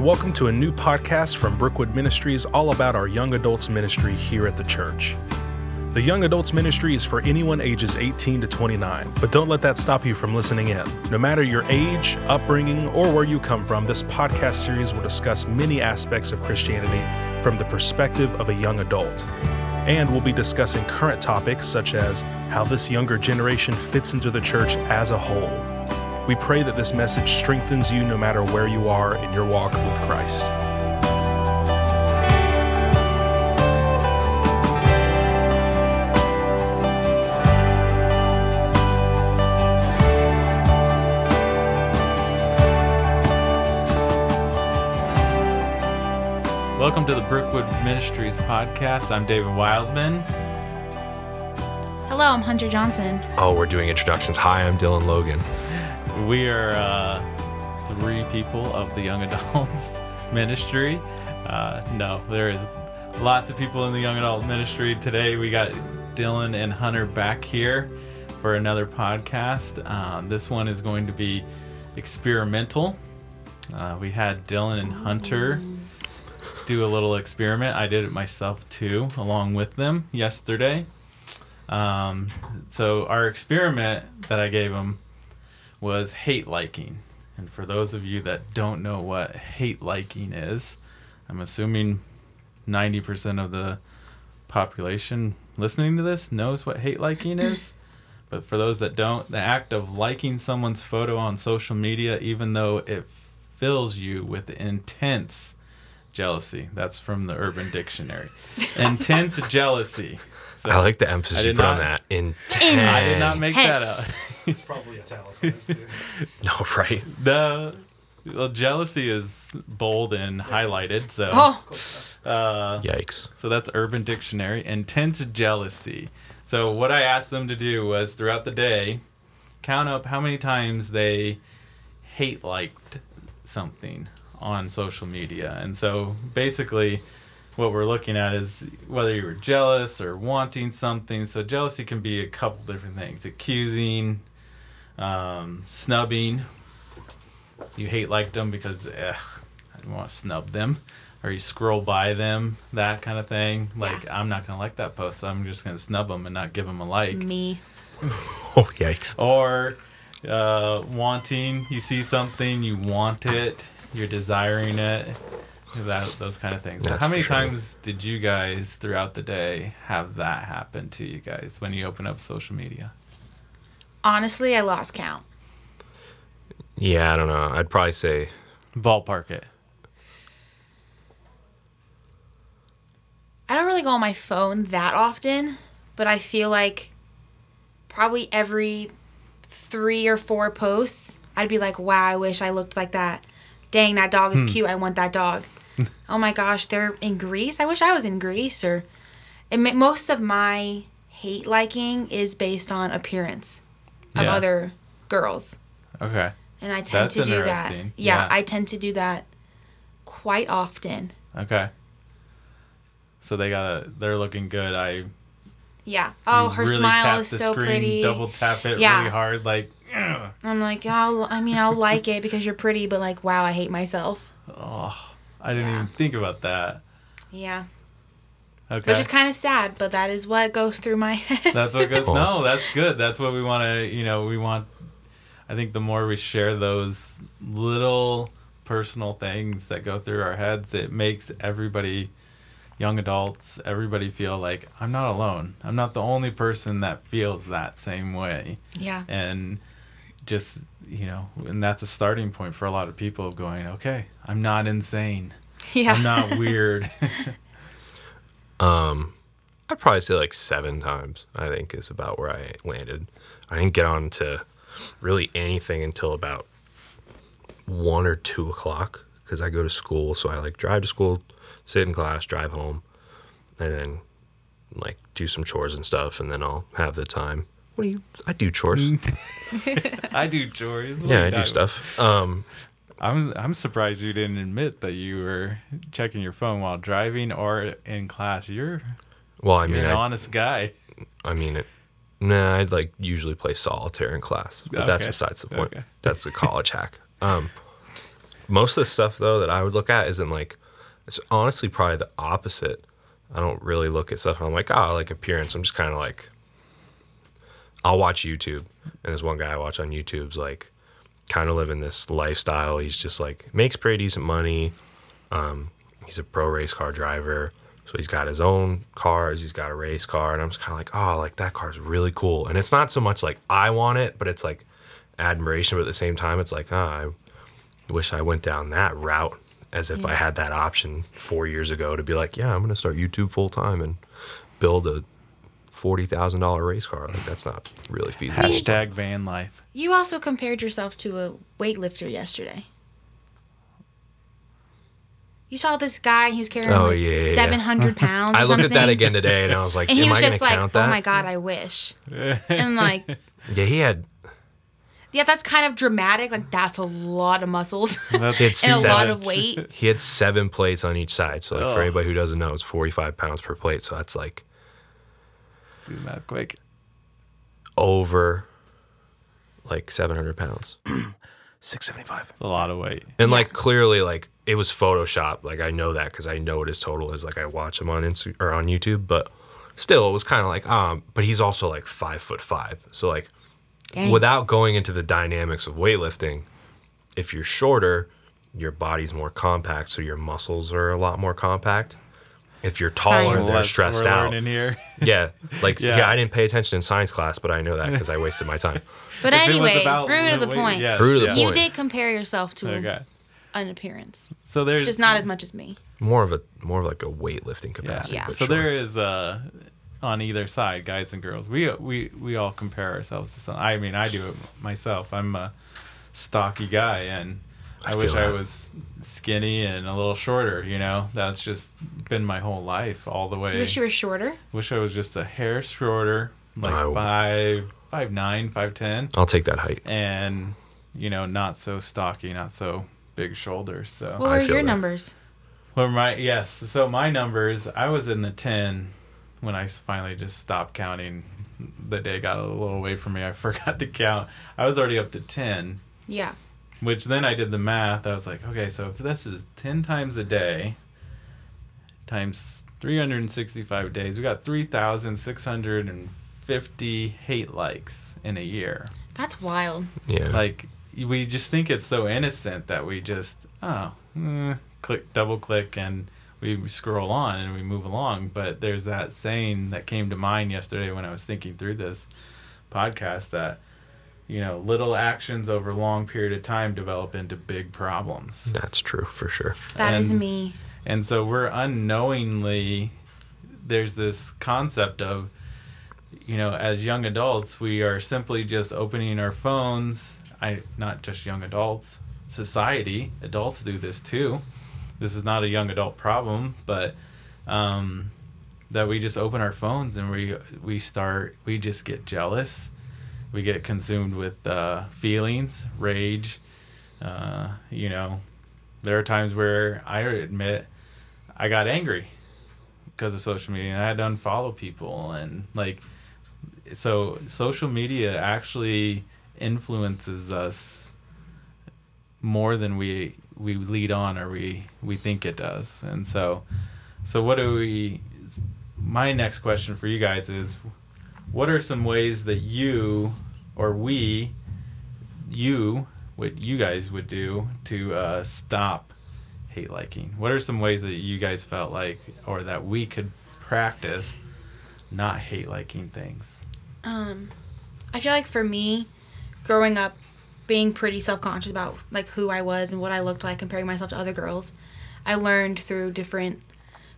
and welcome to a new podcast from Brookwood Ministries all about our young adults ministry here at the church. The Young Adults Ministry is for anyone ages 18 to 29, but don't let that stop you from listening in. No matter your age, upbringing, or where you come from, this podcast series will discuss many aspects of Christianity from the perspective of a young adult. And we'll be discussing current topics such as how this younger generation fits into the church as a whole. We pray that this message strengthens you no matter where you are in your walk with Christ. Welcome to the Brookwood Ministries podcast. I'm David Wildman. Hello, I'm Hunter Johnson. Oh, we're doing introductions. Hi, I'm Dylan Logan. We are uh, three people of the Young Adults Ministry. Uh, no, there is lots of people in the Young Adult Ministry. Today we got Dylan and Hunter back here for another podcast. Uh, this one is going to be experimental. Uh, we had Dylan and Hunter do a little experiment. I did it myself too, along with them yesterday. Um, so our experiment that I gave them was hate liking. And for those of you that don't know what hate liking is, I'm assuming 90% of the population listening to this knows what hate liking is. But for those that don't, the act of liking someone's photo on social media, even though it fills you with intense jealousy. That's from the Urban Dictionary. Intense jealousy. So I like the emphasis you did put on that. Intense. I did not make that up. It's probably italicized too. No, right? The well, jealousy is bold and highlighted. So, Oh, uh, Yikes. so that's Urban Dictionary. Intense jealousy. So what I asked them to do was throughout the day, count up how many times they hate liked something on social media. And so basically, what we're looking at is whether you were jealous or wanting something. So jealousy can be a couple different things: accusing, um, snubbing. You hate like them because ugh, I don't want to snub them, or you scroll by them, that kind of thing. Like I'm not gonna like that post, so I'm just gonna snub them and not give them a like me. Oh, yikes. or uh, wanting you see something you want it you're desiring it that those kind of things so how many sure. times did you guys throughout the day have that happen to you guys when you open up social media Honestly, I lost count. Yeah, I don't know. I'd probably say ballpark it I don't really go on my phone that often, but I feel like probably every three or four posts, I'd be like, wow, I wish I looked like that. Dang, that dog is hmm. cute. I want that dog. Oh my gosh, they're in Greece. I wish I was in Greece. Or it, most of my hate liking is based on appearance of Yeah. other girls. okay And I tend That's to do that. Yeah, Yeah. I tend to do that quite often. okay so they gotta they're looking good i Yeah. Oh, her really smile is so screen, pretty. double tap it Yeah. really hard like ugh. I'm like, oh, I mean, I'll like it because you're pretty, but like, wow, I hate myself. oh i didn't Yeah. even think about that Yeah. okay Which is kind of sad, but that is what goes through my head. That's what good. Oh. No, that's good. That's what we want to. You know, we want. I think the more we share those little personal things that go through our heads, it makes everybody, young adults, everybody feel like I'm not alone. I'm not the only person that feels that same way, yeah. and just you know, and that's a starting point for a lot of people of going, okay, I'm not insane. Yeah. I'm not weird. um I'd probably say like seven times, I think is about where I landed. I didn't get on to really anything until about one or two o'clock because I go to school. So I like drive to school, sit in class, drive home, and then like do some chores and stuff. And then I'll have the time. What do you? I do chores. I do chores. What yeah, I do stuff. Um, I'm I'm surprised you didn't admit that you were checking your phone while driving or in class. You're well, I you're mean, an I, honest guy. I mean it. Nah, I'd like usually play solitaire in class, but that's besides the point. Okay. That's the college hack. Um, most of the stuff though that I would look at isn't like it's honestly probably the opposite. I don't really look at stuff and I'm like, oh, like appearance. I'm just kind of like I'll watch YouTube. And there's one guy I watch on YouTube's like kind of living this lifestyle. He's just like makes pretty decent money. Um, he's a pro race car driver. So he's got his own cars, he's got a race car, and I'm just kind of like, oh, like that car's really cool. And it's not so much like I want it, but it's like admiration. But at the same time, it's like, oh, I wish I went down that route as if I had that option four years ago to be like, yeah, I'm going to start YouTube full time and build a forty thousand dollar race car. Like that's not really feasible. Hashtag van life. You also compared yourself to a weightlifter yesterday. You saw this guy who's carrying Oh, like yeah, yeah, yeah. 700 pounds. I or looked at that again today and I was like, And he am was I just like, oh that? my God, I wish. and like, Yeah, he had yeah, that's kind of dramatic. Like, that's a lot of muscles That's It's and a lot of weight. he had seven plates on each side. So like for anybody who doesn't know, it's forty five pounds per plate. So that's like do that quick. over like seven hundred pounds. 675. It's a lot of weight. And like clearly, like it was Photoshop. Like I know that because I know what his total is. Like I watch him on Insta or on YouTube, but still, it was kind of like um. But he's also like five foot five, so like Dang. without going into the dynamics of weightlifting, if you're shorter, your body's more compact, so your muscles are a lot more compact. If you're taller, Science. they're That's stressed we're out. learning here. Yeah, like yeah. Yeah. I didn't pay attention in science class, but I know that because I wasted my time. But If it was anyways, about rude to the weight- point. yes, True to the yeah. You point. did compare yourself to Okay. an appearance, So there's just not as much as me. More of a more of like a weightlifting Yeah. capacity. Yeah. but So sure. there is uh on either side, guys and girls. We we we all compare ourselves to some. I mean, I do it myself. I'm a stocky guy, and I, I wish feel I was skinny and a little shorter. You know, that's just been my whole life, all the way. You wish you were shorter. Wish I was just a hair shorter, like I- five five nine, five ten, I'll take that height. and you know, not so stocky, not so big shoulders. So. What I were your that. numbers? Well, my yes. So my numbers, I was in the ten when I finally just stopped counting. The day got a little away from me. I forgot to count. I was already up to ten, Yeah. Which then I did the math. I was like, okay, so if this is ten times a day, times three hundred and sixty-five days, we got three thousand six hundred and fifty hate likes in a year. That's wild. Yeah. Like we just think it's so innocent that we just oh eh, click double click and we scroll on and we move along. But there's that saying that came to mind yesterday when I was thinking through this podcast that you know little actions over a long period of time develop into big problems. That's true for sure. That is And- me. And so we're unknowingly there's this concept of you know, as young adults, we are simply just opening our phones. I not just young adults, society, adults do this too. This is not a young adult problem, but um, that we just open our phones and we we start we just get jealous. We get consumed with uh, feelings, rage. Uh, you know, there are times where I admit I got angry because of social media and I had to unfollow people and like so social media actually influences us more than we we lead on or we we think it does and so so what do we my next question for you guys is what are some ways that you or we you what you guys would do to uh, stop hate liking? What are some ways that you guys felt like or that we could practice not hate liking things? Um, I feel like for me, growing up, being pretty self conscious about like who I was and what I looked like, comparing myself to other girls, I learned through different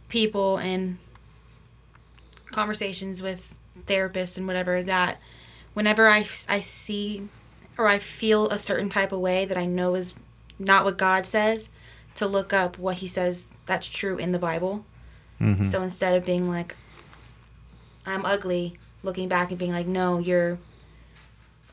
people and conversations with therapists and whatever that whenever I, I see or I feel a certain type of way that I know is not what God says, to look up what He says that's true in the Bible. Mm-hmm. So instead of being like, I'm ugly, looking back and being like, no, you're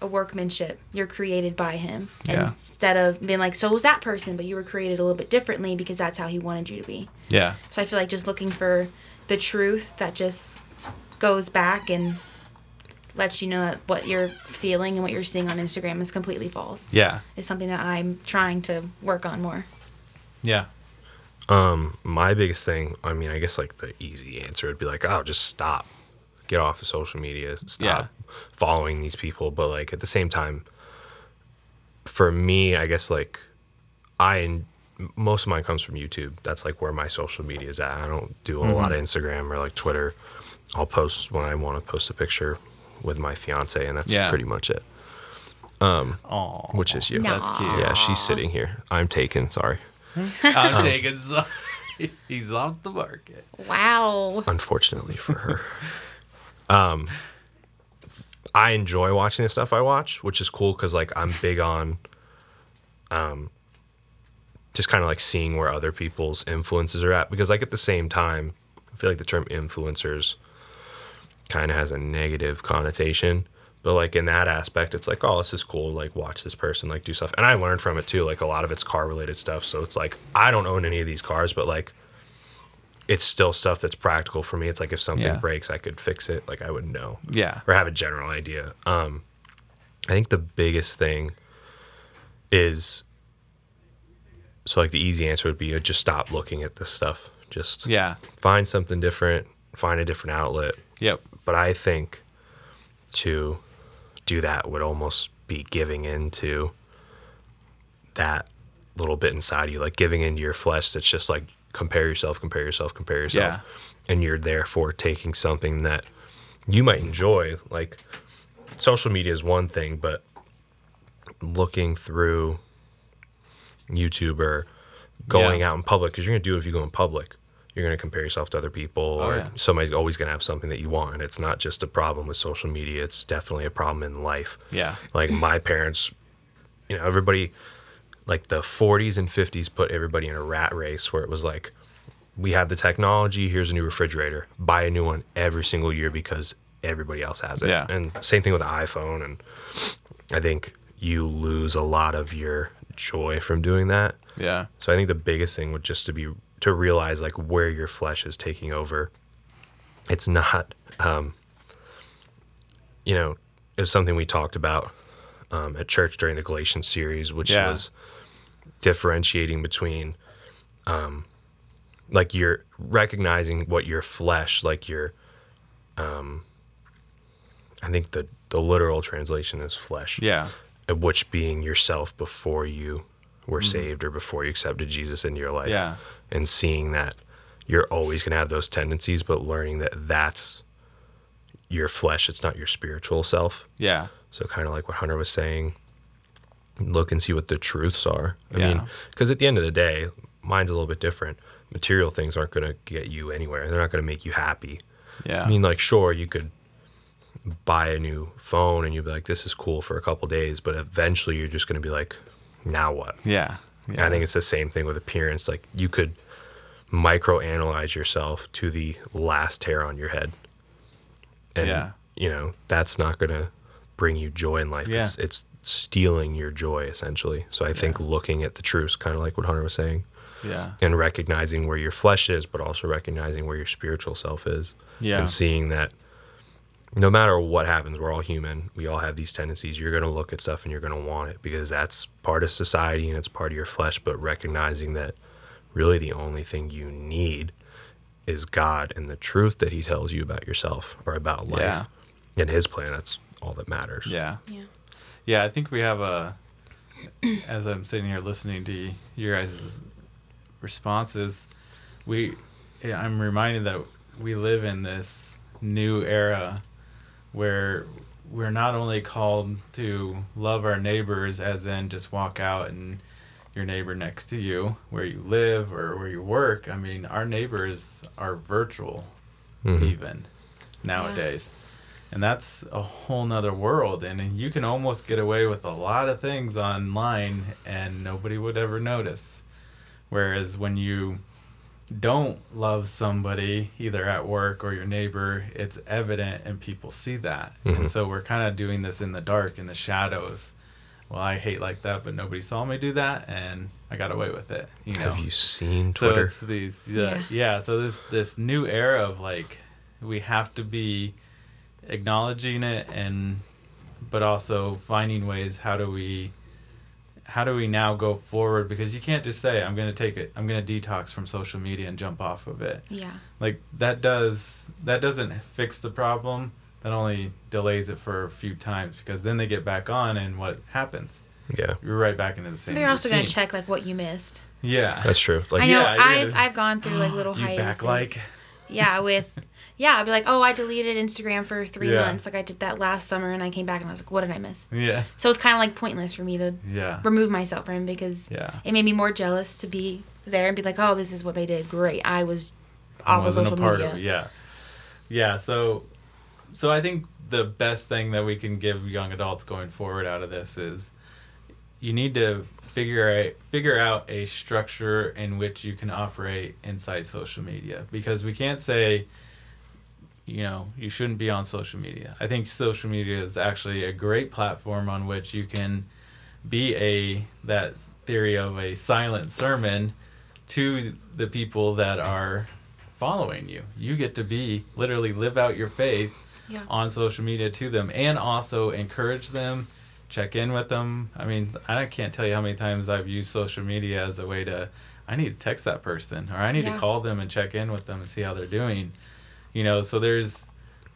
a workmanship. You're created by him. And Yeah. Instead of being like, so was that person, but you were created a little bit differently because that's how he wanted you to be. yeah So I feel like just looking for the truth that just goes back and lets you know that what you're feeling and what you're seeing on Instagram is completely false. Yeah. Is something that I'm trying to work on more. Yeah. Um, my biggest thing, I mean, I guess like the easy answer would be like, oh, just stop. Get off of social media. Stop Yeah. following these people. But like at the same time, for me, I guess like I most of mine comes from YouTube. That's like where my social media is at. I don't do a lot of Instagram or like Twitter. I'll post when I want to post a picture with my fiance, and that's Yeah. pretty much it. Oh, Which is you. That's cute. Yeah, she's sitting here. I'm taken. Sorry. I'm taken. some. He's off the market. Wow. unfortunately for her. um, I enjoy watching the stuff I watch, which is cool because like I'm big on, um, just kind of like seeing where other people's influences are at. Because like at the same time, I feel like the term influencers kind of has a negative connotation. But like in that aspect, it's like, oh, this is cool. Like watch this person like do stuff, and I learned from it too. Like a lot of it's car related stuff. So it's like I don't own any of these cars, but like it's still stuff that's practical for me. It's like if something Yeah. breaks, I could fix it. Like I would know Yeah. or have a general idea. Um, I think the biggest thing is so like the easy answer would be uh, just stop looking at this stuff. Just Yeah. find something different, find a different outlet. Yep. But I think to do that would almost be giving into that little bit inside you, like giving into your flesh that's just like compare yourself, compare yourself, compare yourself. Yeah. And you're therefore taking something that you might enjoy. Like social media is one thing, but looking through YouTube or going Yeah. out in public, because you're going to do it if you go in public. You're going to compare yourself to other people, oh, or Oh, yeah. somebody's always going to have something that you want. And it's not just a problem with social media, it's definitely a problem in life. Yeah. Like my parents, you know, everybody, like the 40s and 50s put everybody in a rat race where it was like, we have the technology, here's a new refrigerator, buy a new one every single year because everybody else has it. Yeah. And same thing with the iPhone. And I think you lose a lot of your joy from doing that. Yeah. So I think the biggest thing would just to be to realize like where your flesh is taking over. It's not, um, you know, it was something we talked about um, at church during the Galatians series, which Yeah. was differentiating between, um, like you're recognizing what your flesh, like your, um, I think the the literal translation is flesh Yeah. of which being yourself before you were saved or before you accepted Jesus into your life. Mm-hmm. Yeah. And seeing that you're always going to have those tendencies, but learning that that's your flesh, it's not your spiritual self. Yeah. So, kind of like what Hunter was saying, look and see what the truths are. I Yeah. mean, because at the end of the day, mine's a little bit different. Material things aren't going to get you anywhere, they're not going to make you happy. Yeah. I mean, like, sure, you could buy a new phone and you'd be like, this is cool for a couple days, but eventually you're just going to be like, now what? yeah. And I think it's the same thing with appearance. Like, you could micro analyze yourself to the last hair on your head. And, Yeah. you know, that's not going to bring you joy in life. Yeah. It's, it's stealing your joy, essentially. So I think looking at the truths, kind of like what Hunter was saying, Yeah. and recognizing where your flesh is, but also recognizing where your spiritual self is. Yeah. And seeing that no matter what happens, we're all human. We all have these tendencies. You're going to look at stuff and you're going to want it because that's part of society and it's part of your flesh. But recognizing that really the only thing you need is God and the truth that He tells you about yourself or about life Yeah. and His plan. That's all that matters. Yeah. Yeah. Yeah, I think we have a. As I'm sitting here listening to your guys' responses, we, I'm reminded that we live in this new era where we're not only called to love our neighbors, as in just walk out and your neighbor next to you where you live or where you work. I mean, our neighbors are virtual, mm-hmm. even nowadays. And that's a whole nother world and you can almost get away with a lot of things online and nobody would ever notice. Whereas when you don't love somebody either at work or your neighbor it's evident and people see that and mm-hmm. so we're kind of doing this in the dark in the shadows well i hate like that but nobody saw me do that and i got away with it you know Have you seen twitter so it's these yeah, Yeah. yeah. So this this new era of like we have to be acknowledging it and but also finding ways how do we how do we now go forward? Because you can't just say i'm going to take it i'm going to detox from social media and jump off of it. Yeah. like that does that doesn't fix the problem. That only delays it for a few times because then they get back on and what happens? Yeah, you're right back into the same They're also gonna check like what you missed. yeah. That's true. Like I know yeah, I've gonna- I've gone through like little you hiatuses. like? Yeah, with yeah, I'd be like, oh, I deleted Instagram for three Yeah. months. Like I did that last summer, and I came back and I was like, what did I miss? yeah So it's kind of like pointless for me to yeah remove myself from because yeah it made me more jealous to be there and be like, oh, this is what they did. Great, I was I off of wasn't social a part media. of it. Yeah, yeah. So, so I think the best thing that we can give young adults going forward out of this is you need to figure out figure out a structure in which you can operate inside social media because we can't say you know you shouldn't be on social media i think social media is actually a great platform on which you can be a that theory of a silent sermon to the people that are following you you get to be literally live out your faith Yeah. on social media to them and also encourage them check in with them i mean i can't tell you how many times i've used social media as a way to i need to text that person or i need Yeah. to call them and check in with them and see how they're doing you know so there's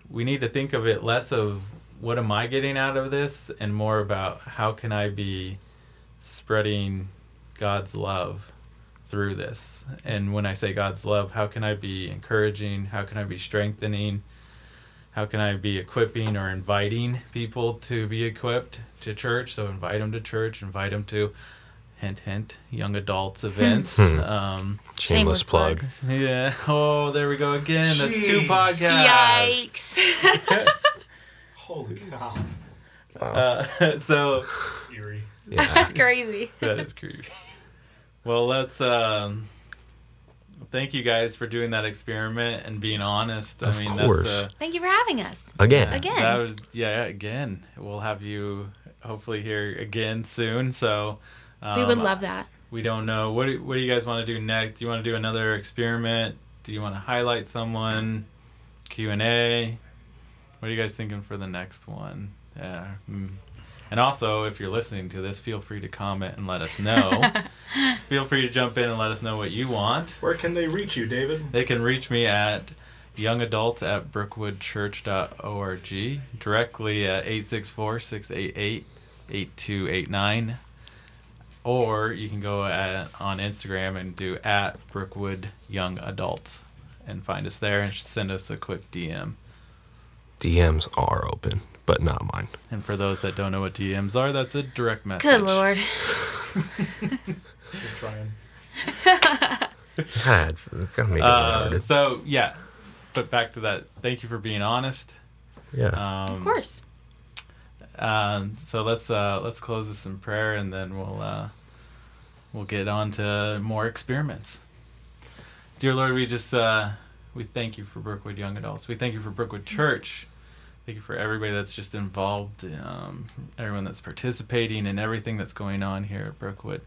we need to think of it less of what am i getting out of this and more about how can i be spreading god's love through this. And when i say god's love how can i be encouraging? How can i be strengthening? How can i be equipping or inviting people to be equipped to church? So invite them to church invite them to hint hint young adults events Hmm. um shameless Shameless plug. plug. yeah. Oh, there we go again. That's two podcasts. Yikes! Holy cow. Uh, so Eerie. Yeah, That's crazy. that is creepy. Well, let's. Um, thank you guys for doing that experiment and being honest. Of I mean, course. that's. Uh, Thank you for having us. again. yeah, Again. That was, yeah, again. We'll have you hopefully here again soon. So. Um, we would love that. We don't know. What do, what do you guys want to do next? Do you want to do another experiment? Do you want to highlight someone? Q and A. What are you guys thinking for the next one? Yeah. mm. And also, if you're listening to this, feel free to comment and let us know. feel free to jump in and let us know what you want. Where can they reach you, David? They can reach me at youngadults at brookwoodchurch.org, directly at 864 688 8289. Or you can go at, on Instagram and do at Brookwood Young Adults and find us there and send us a quick DM. DMs are open, but not mine. And for those that don't know what DMs are, that's a direct message. Good lord. We're trying. Yeah, it's, it's gotta make it Uh, so, yeah. But back to that. Thank you for being honest. Yeah. Um, Of course. Um, so let's uh, let's close this in prayer, and then we'll uh, we'll get on to more experiments. Dear Lord, we just uh, we thank you for Brookwood Young Adults. We thank you for Brookwood Church. Thank you for everybody that's just involved, um, everyone that's participating, and everything that's going on here at Brookwood.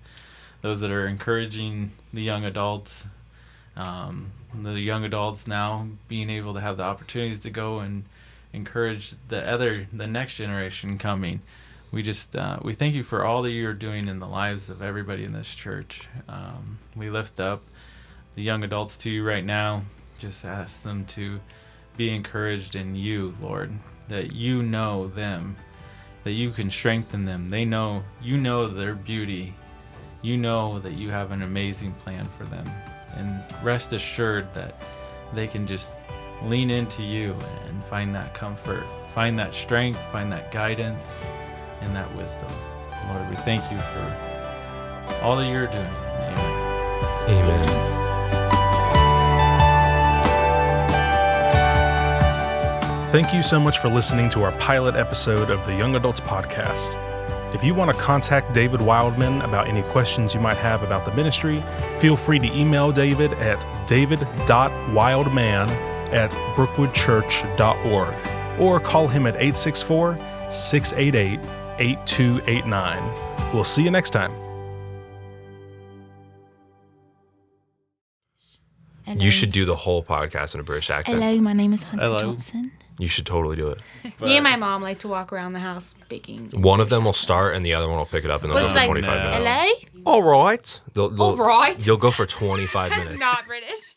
Those that are encouraging the young adults, um, the young adults now being able to have the opportunities to go and encourage the other the next generation coming. We just uh, we thank you for all that you're doing in the lives of everybody in this church. Um, we lift up the young adults to you right now. Just ask them to be encouraged in you lord that you know them that you can strengthen them. They know you know their beauty. You know that you have an amazing plan for them. And rest assured that they can just lean into you and find that comfort, find that strength, find that guidance, and that wisdom. Lord, we thank you for all that you're doing. Amen. Amen. Thank you so much for listening to our pilot episode of the Young Adults Podcast. If you want to contact David Wildman about any questions you might have about the ministry, feel free to email David at david.wildman at brookwoodchurch.org or call him at 864 688 8289. We'll see you next time. Hello. You should do the whole podcast in a British accent. Hello, my name is Hunter Hello. Johnson. You should totally do it. Me and my mom like to walk around the house baking. One of them will start, and the other one will pick it up, and they'll What's go for like 25 No. minutes. LA? All right. They'll, they'll, All right. You'll go for 25 That's minutes. not British.